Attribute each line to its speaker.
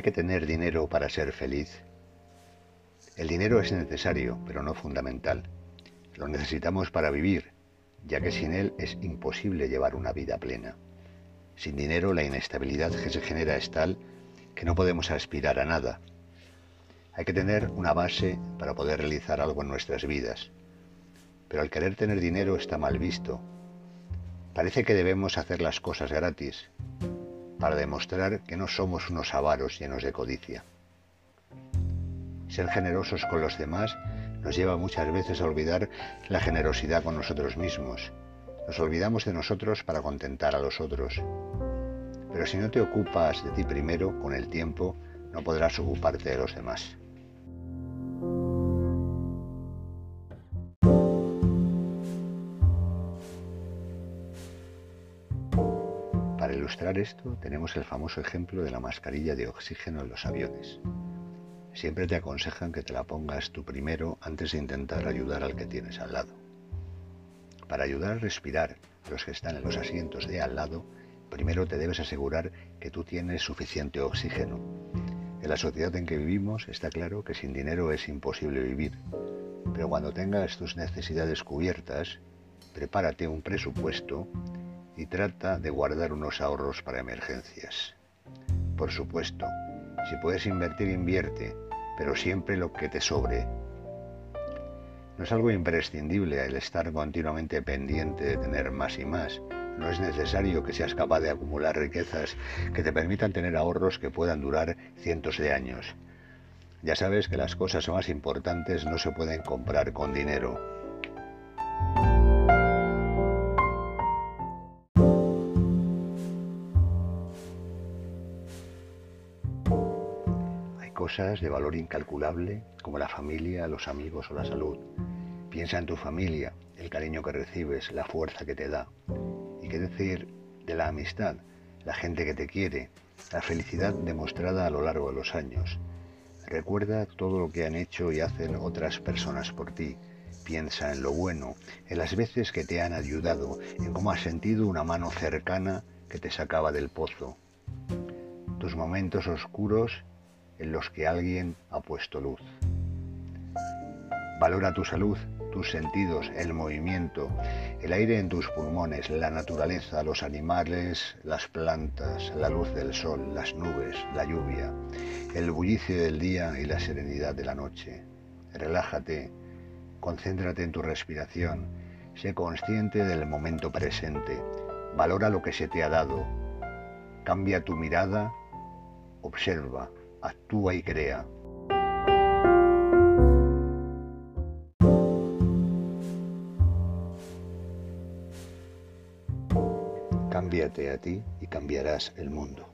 Speaker 1: ¿Hay que tener dinero para ser feliz? El dinero es necesario, pero no fundamental. Lo necesitamos para vivir, ya que sin él es imposible llevar una vida plena. Sin dinero la inestabilidad que se genera es tal que no podemos aspirar a nada. Hay que tener una base para poder realizar algo en nuestras vidas. Pero al querer tener dinero está mal visto. Parece que debemos hacer las cosas gratis, para demostrar que no somos unos avaros llenos de codicia. Ser generosos con los demás nos lleva muchas veces a olvidar la generosidad con nosotros mismos. Nos olvidamos de nosotros para contentar a los otros. Pero si no te ocupas de ti primero, con el tiempo, no podrás ocuparte de los demás. Ilustrar esto tenemos el famoso ejemplo de la mascarilla de oxígeno en los aviones. Siempre te aconsejan que te la pongas tú primero antes de intentar ayudar al que tienes al lado. Para ayudar a respirar a los que están en los asientos de al lado, primero te debes asegurar que tú tienes suficiente oxígeno. En la sociedad en que vivimos está claro que sin dinero es imposible vivir, pero cuando tengas tus necesidades cubiertas, prepárate un presupuesto y trata de guardar unos ahorros para emergencias. Por supuesto, si puedes invertir, invierte, pero siempre lo que te sobre. No es algo imprescindible el estar continuamente pendiente de tener más y más. No es necesario que seas capaz de acumular riquezas que te permitan tener ahorros que puedan durar cientos de años. Ya sabes que las cosas más importantes no se pueden comprar con dinero. Cosas de valor incalculable como la familia, los amigos o la salud. Piensa en tu familia, el cariño que recibes, la fuerza que te da. ¿Y qué decir de la amistad, la gente que te quiere, la felicidad demostrada a lo largo de los años? Recuerda todo lo que han hecho y hacen otras personas por ti. Piensa en lo bueno, en las veces que te han ayudado, en cómo has sentido una mano cercana que te sacaba del pozo. Tus momentos oscuros en los que alguien ha puesto luz. Valora tu salud, tus sentidos, el movimiento, el aire en tus pulmones, la naturaleza, los animales, las plantas, la luz del sol, las nubes, la lluvia, el bullicio del día y la serenidad de la noche. Relájate, concéntrate en tu respiración, sé consciente del momento presente, valora lo que se te ha dado, cambia tu mirada, observa, actúa y crea. Cámbiate a ti y cambiarás el mundo.